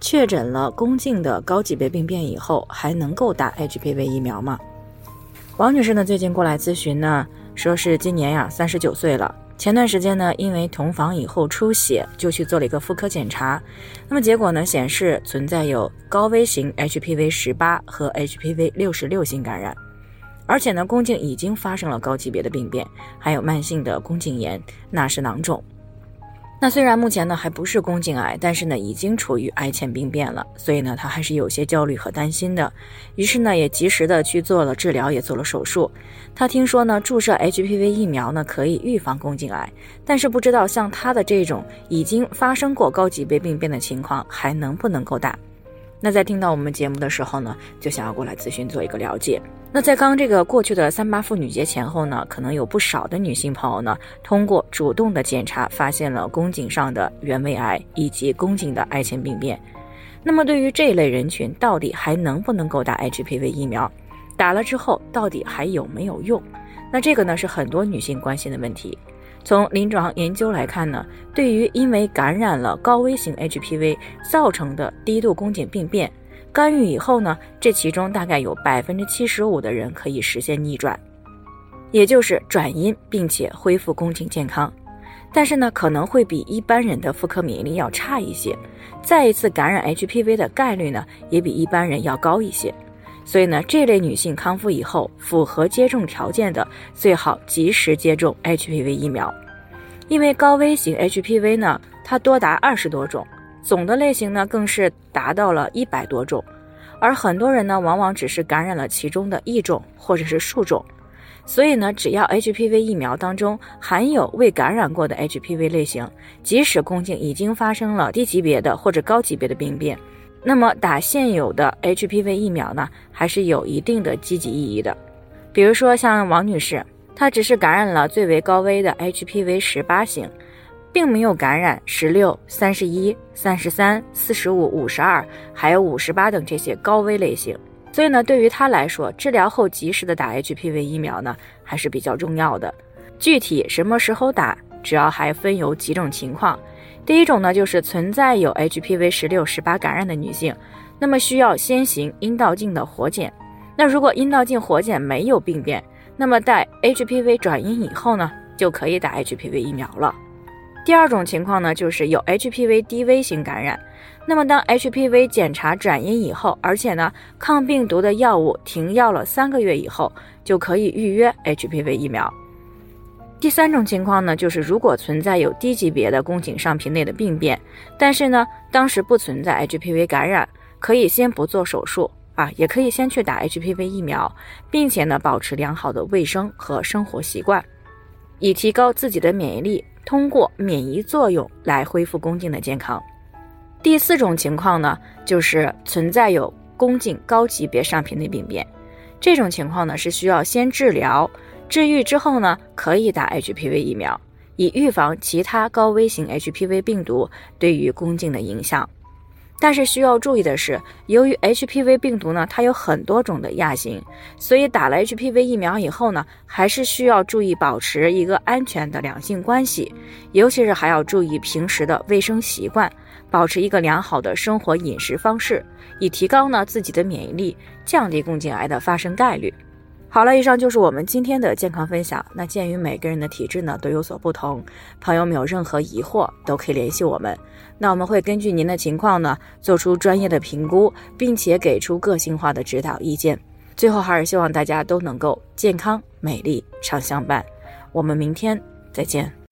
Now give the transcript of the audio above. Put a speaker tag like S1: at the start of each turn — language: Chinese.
S1: 确诊了宫颈的高级别病变以后，还能够打 HPV 疫苗吗？王女士呢，最近过来咨询呢，说是今年呀三十九岁了，前段时间呢，因为同房以后出血，就去做了一个妇科检查，那么结果呢显示存在有高危型 HPV 十八和 HPV 六十六型感染，而且呢宫颈已经发生了高级别的病变，还有慢性的宫颈炎、纳氏囊肿。那虽然目前呢还不是宫颈癌，但是呢已经处于癌前病变了，所以呢他还是有些焦虑和担心的。于是呢也及时的去做了治疗，也做了手术。他听说呢注射 HPV 疫苗呢可以预防宫颈癌，但是不知道像他的这种已经发生过高级别病变的情况还能不能够打。那在听到我们节目的时候呢，就想要过来咨询做一个了解。那在刚这个过去的三八妇女节前后呢，可能有不少的女性朋友呢，通过主动的检查发现了宫颈上的原位癌以及宫颈的癌前病变。那么对于这一类人群，到底还能不能够打 HPV 疫苗？打了之后到底还有没有用？那这个呢是很多女性关心的问题。从临床研究来看呢，对于因为感染了高危型 HPV 造成的低度宫颈病变。干预以后呢，这其中大概有百分之七十五的人可以实现逆转，也就是转阴并且恢复宫颈健康。但是呢，可能会比一般人的妇科免疫力要差一些，再一次感染 HPV 的概率呢，也比一般人要高一些。所以呢，这类女性康复以后，符合接种条件的，最好及时接种 HPV 疫苗，因为高危型 HPV 呢，它多达二十多种。总的类型呢，更是达到了一百多种，而很多人呢，往往只是感染了其中的一种或者是数种，所以呢，只要 HPV 疫苗当中含有未感染过的 HPV 类型，即使宫颈已经发生了低级别的或者高级别的病变，那么打现有的 HPV 疫苗呢，还是有一定的积极意义的。比如说像王女士，她只是感染了最为高危的 HPV 十八型。并没有感染十六、三十一、三十三、四十五、五十二，还有五十八等这些高危类型。所以呢，对于他来说，治疗后及时的打 HPV 疫苗呢，还是比较重要的。具体什么时候打，主要还分有几种情况。第一种呢，就是存在有 HPV 十六、十八感染的女性，那么需要先行阴道镜的活检。那如果阴道镜活检没有病变，那么在 HPV 转阴以后呢，就可以打 HPV 疫苗了。第二种情况呢，就是有 HPV 低危型感染，那么当 HPV 检查转阴以后，而且呢抗病毒的药物停药了三个月以后，就可以预约 HPV 疫苗。第三种情况呢，就是如果存在有低级别的宫颈上皮内的病变，但是呢当时不存在 HPV 感染，可以先不做手术啊，也可以先去打 HPV 疫苗，并且呢保持良好的卫生和生活习惯，以提高自己的免疫力。通过免疫作用来恢复宫颈的健康。第四种情况呢，就是存在有宫颈高级别上皮内病变，这种情况呢是需要先治疗，治愈之后呢可以打 HPV 疫苗，以预防其他高危型 HPV 病毒对于宫颈的影响。但是需要注意的是，由于 HPV 病毒呢，它有很多种的亚型，所以打了 HPV 疫苗以后呢，还是需要注意保持一个安全的两性关系，尤其是还要注意平时的卫生习惯，保持一个良好的生活饮食方式，以提高呢自己的免疫力，降低宫颈癌的发生概率。好了，以上就是我们今天的健康分享。那鉴于每个人的体质呢都有所不同，朋友们有任何疑惑都可以联系我们。那我们会根据您的情况呢做出专业的评估，并且给出个性化的指导意见。最后还是希望大家都能够健康美丽常相伴。我们明天再见。